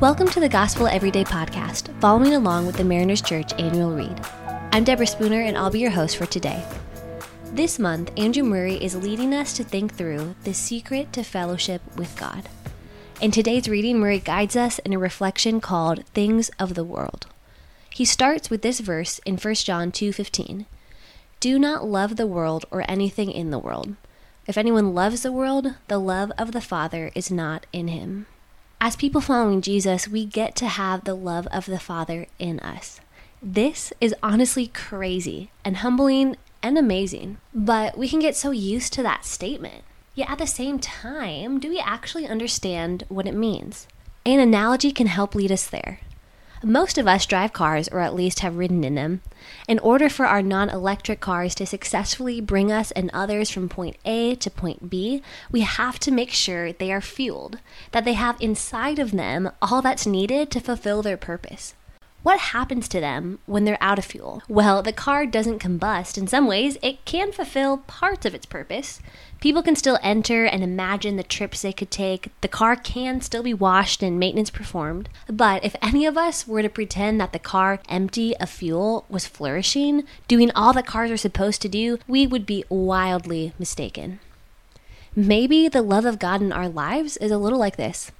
Welcome to the Gospel Everyday podcast, following along with the Mariners Church annual read. I'm Deborah Spooner, and I'll be your host for today. This month, Andrew Murray is leading us to think through the secret to fellowship with God. In today's reading, Murray guides us in a reflection called Things of the World. He starts with this verse in 1 John 2:15. Do not love the world or anything in the world. If anyone loves the world, the love of the Father is not in him. As people following Jesus, we get to have the love of the Father in us. This is honestly crazy and humbling and amazing, but we can get so used to that statement. Yet at the same time, do we actually understand what it means? An analogy can help lead us there. Most of us drive cars, or at least have ridden in them. In order for our non electric cars to successfully bring us and others from point A to point B, we have to make sure they are fueled, that they have inside of them all that's needed to fulfill their purpose. What happens to them when they're out of fuel? Well, the car doesn't combust. In some ways, it can fulfill parts of its purpose. People can still enter and imagine the trips they could take. The car can still be washed and maintenance performed. But if any of us were to pretend that the car, empty of fuel, was flourishing, doing all that cars are supposed to do, we would be wildly mistaken. Maybe the love of God in our lives is a little like this.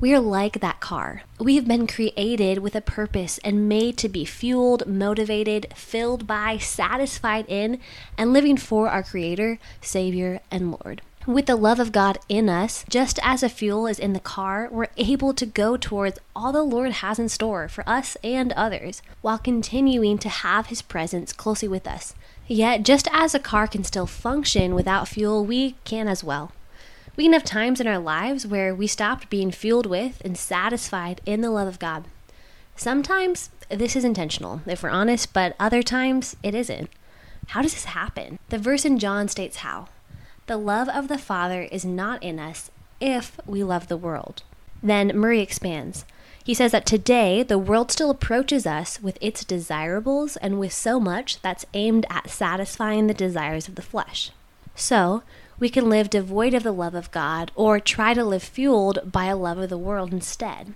We are like that car. We have been created with a purpose and made to be fueled, motivated, filled by, satisfied in, and living for our Creator, Savior, and Lord. With the love of God in us, just as a fuel is in the car, we're able to go towards all the Lord has in store for us and others, while continuing to have His presence closely with us. Yet, just as a car can still function without fuel, we can as well. We can have times in our lives where we stopped being fueled with and satisfied in the love of God. Sometimes this is intentional, if we're honest, but other times it isn't. How does this happen? The verse in John states how. The love of the Father is not in us if we love the world. Then Murray expands. He says that today the world still approaches us with its desirables and with so much that's aimed at satisfying the desires of the flesh. So, we can live devoid of the love of God or try to live fueled by a love of the world instead.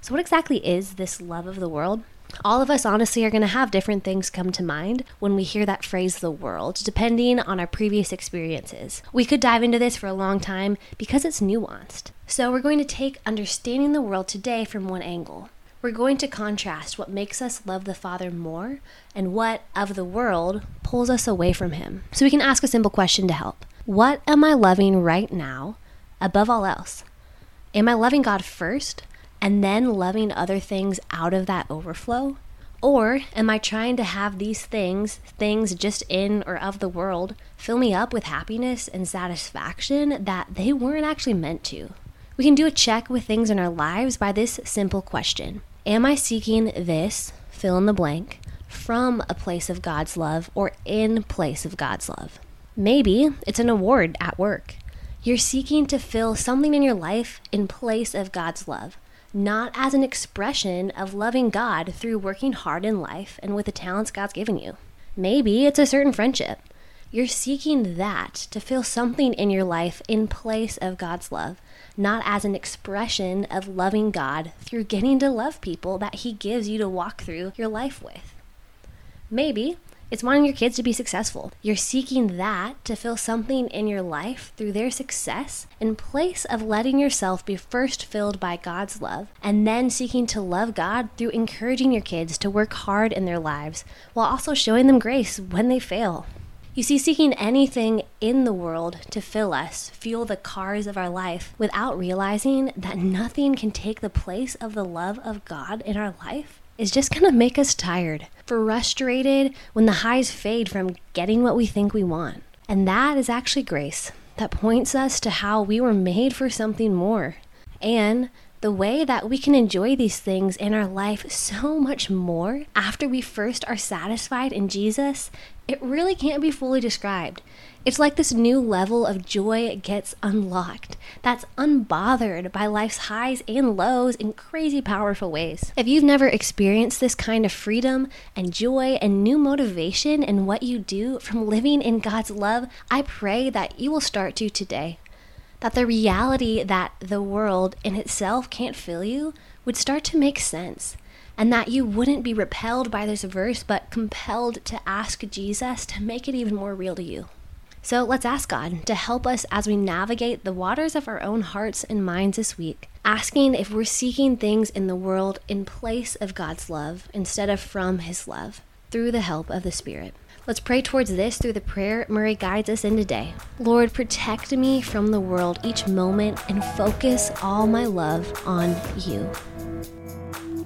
So, what exactly is this love of the world? All of us honestly are going to have different things come to mind when we hear that phrase, the world, depending on our previous experiences. We could dive into this for a long time because it's nuanced. So, we're going to take understanding the world today from one angle. We're going to contrast what makes us love the Father more and what of the world pulls us away from Him. So, we can ask a simple question to help what am I loving right now above all else? Am I loving God first and then loving other things out of that overflow? Or am I trying to have these things, things just in or of the world, fill me up with happiness and satisfaction that they weren't actually meant to? We can do a check with things in our lives by this simple question Am I seeking this, fill in the blank, from a place of God's love or in place of God's love? Maybe it's an award at work. You're seeking to fill something in your life in place of God's love, not as an expression of loving God through working hard in life and with the talents God's given you. Maybe it's a certain friendship. You're seeking that to fill something in your life in place of God's love, not as an expression of loving God through getting to love people that He gives you to walk through your life with. Maybe it's wanting your kids to be successful. You're seeking that to fill something in your life through their success in place of letting yourself be first filled by God's love and then seeking to love God through encouraging your kids to work hard in their lives while also showing them grace when they fail. You see, seeking anything in the world to fill us, fuel the cars of our life, without realizing that nothing can take the place of the love of God in our life, is just going to make us tired, frustrated when the highs fade from getting what we think we want. And that is actually grace that points us to how we were made for something more. And the way that we can enjoy these things in our life so much more after we first are satisfied in Jesus, it really can't be fully described. It's like this new level of joy gets unlocked that's unbothered by life's highs and lows in crazy powerful ways. If you've never experienced this kind of freedom and joy and new motivation in what you do from living in God's love, I pray that you will start to today. that the reality that the world in itself can't fill you would start to make sense and that you wouldn't be repelled by this verse, but compelled to ask Jesus to make it even more real to you. So let's ask God to help us as we navigate the waters of our own hearts and minds this week, asking if we're seeking things in the world in place of God's love instead of from His love through the help of the Spirit. Let's pray towards this through the prayer Murray guides us in today. Lord, protect me from the world each moment and focus all my love on you.